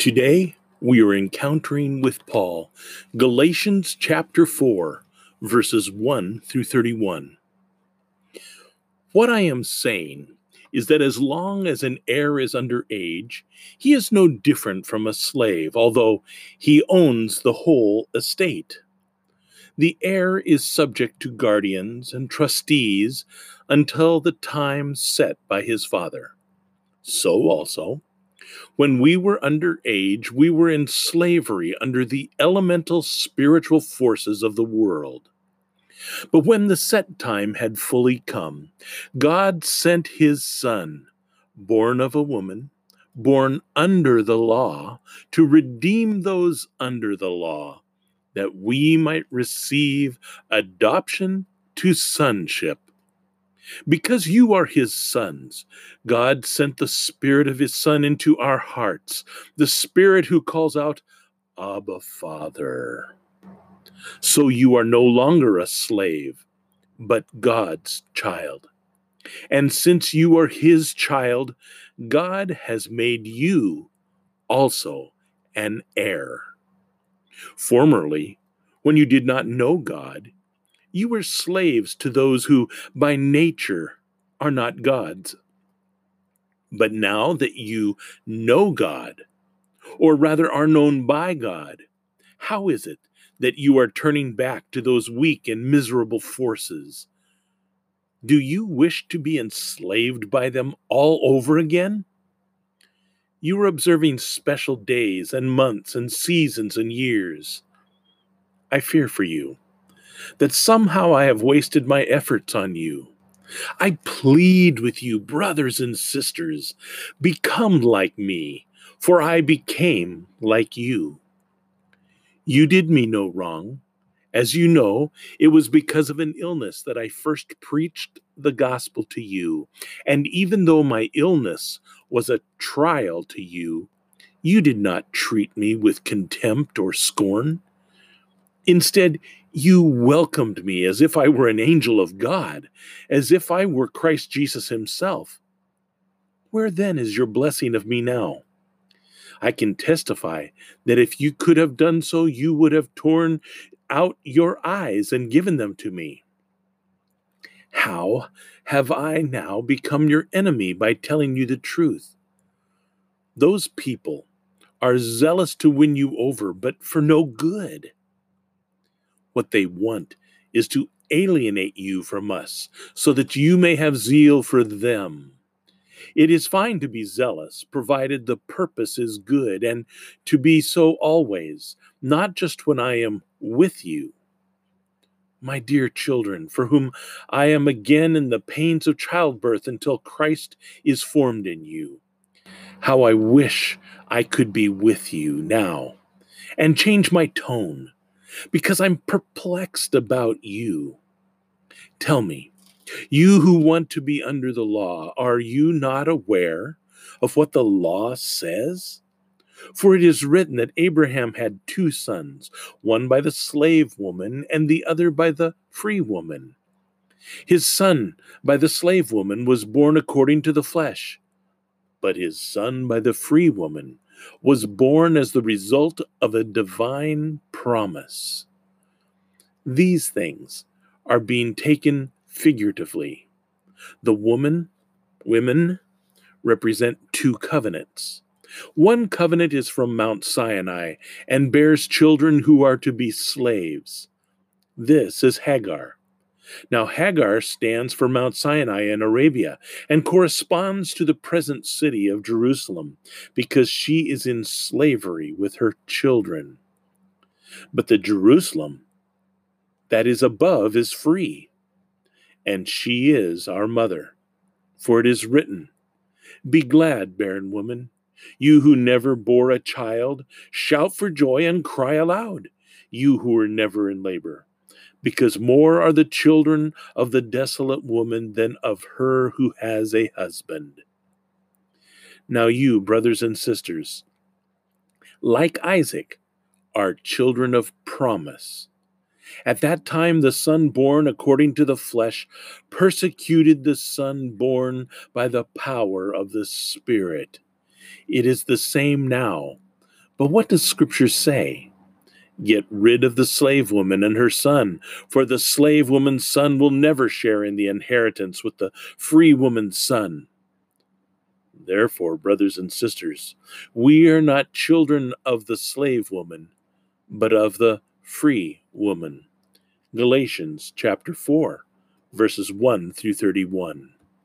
Today, we are encountering with Paul Galatians chapter 4, verses 1 through 31. What I am saying is that as long as an heir is under age, he is no different from a slave, although he owns the whole estate. The heir is subject to guardians and trustees until the time set by his father. So also, when we were under age, we were in slavery under the elemental spiritual forces of the world. But when the set time had fully come, God sent his Son, born of a woman, born under the law, to redeem those under the law, that we might receive adoption to sonship. Because you are his sons, God sent the Spirit of his Son into our hearts, the Spirit who calls out, Abba, Father. So you are no longer a slave, but God's child. And since you are his child, God has made you also an heir. Formerly, when you did not know God, you were slaves to those who by nature are not gods. But now that you know God, or rather are known by God, how is it that you are turning back to those weak and miserable forces? Do you wish to be enslaved by them all over again? You are observing special days and months and seasons and years. I fear for you that somehow I have wasted my efforts on you. I plead with you, brothers and sisters, become like me, for I became like you. You did me no wrong. As you know, it was because of an illness that I first preached the gospel to you. And even though my illness was a trial to you, you did not treat me with contempt or scorn. Instead, you welcomed me as if I were an angel of God, as if I were Christ Jesus Himself. Where then is your blessing of me now? I can testify that if you could have done so, you would have torn out your eyes and given them to me. How have I now become your enemy by telling you the truth? Those people are zealous to win you over, but for no good. What they want is to alienate you from us, so that you may have zeal for them. It is fine to be zealous, provided the purpose is good, and to be so always, not just when I am with you. My dear children, for whom I am again in the pains of childbirth until Christ is formed in you. How I wish I could be with you now and change my tone because I'm perplexed about you. Tell me, you who want to be under the law, are you not aware of what the law says? For it is written that Abraham had two sons, one by the slave woman and the other by the free woman. His son by the slave woman was born according to the flesh, but his son by the free woman was born as the result of a divine promise. These things are being taken figuratively. The woman, women, represent two covenants. One covenant is from Mount Sinai and bears children who are to be slaves. This is Hagar. Now, Hagar stands for Mount Sinai in Arabia and corresponds to the present city of Jerusalem because she is in slavery with her children. But the Jerusalem that is above is free, and she is our mother. For it is written, Be glad, barren woman, you who never bore a child, shout for joy and cry aloud, you who were never in labor because more are the children of the desolate woman than of her who has a husband. Now, you, brothers and sisters, like Isaac, are children of promise. At that time, the son born according to the flesh persecuted the son born by the power of the Spirit. It is the same now, But what does Scripture say? Get rid of the slave woman and her son, for the slave woman's son will never share in the inheritance with the free woman's son. Therefore, brothers and sisters, we are not children of the slave woman, but of the free woman. Galatians chapter 4, verses 1 through 31.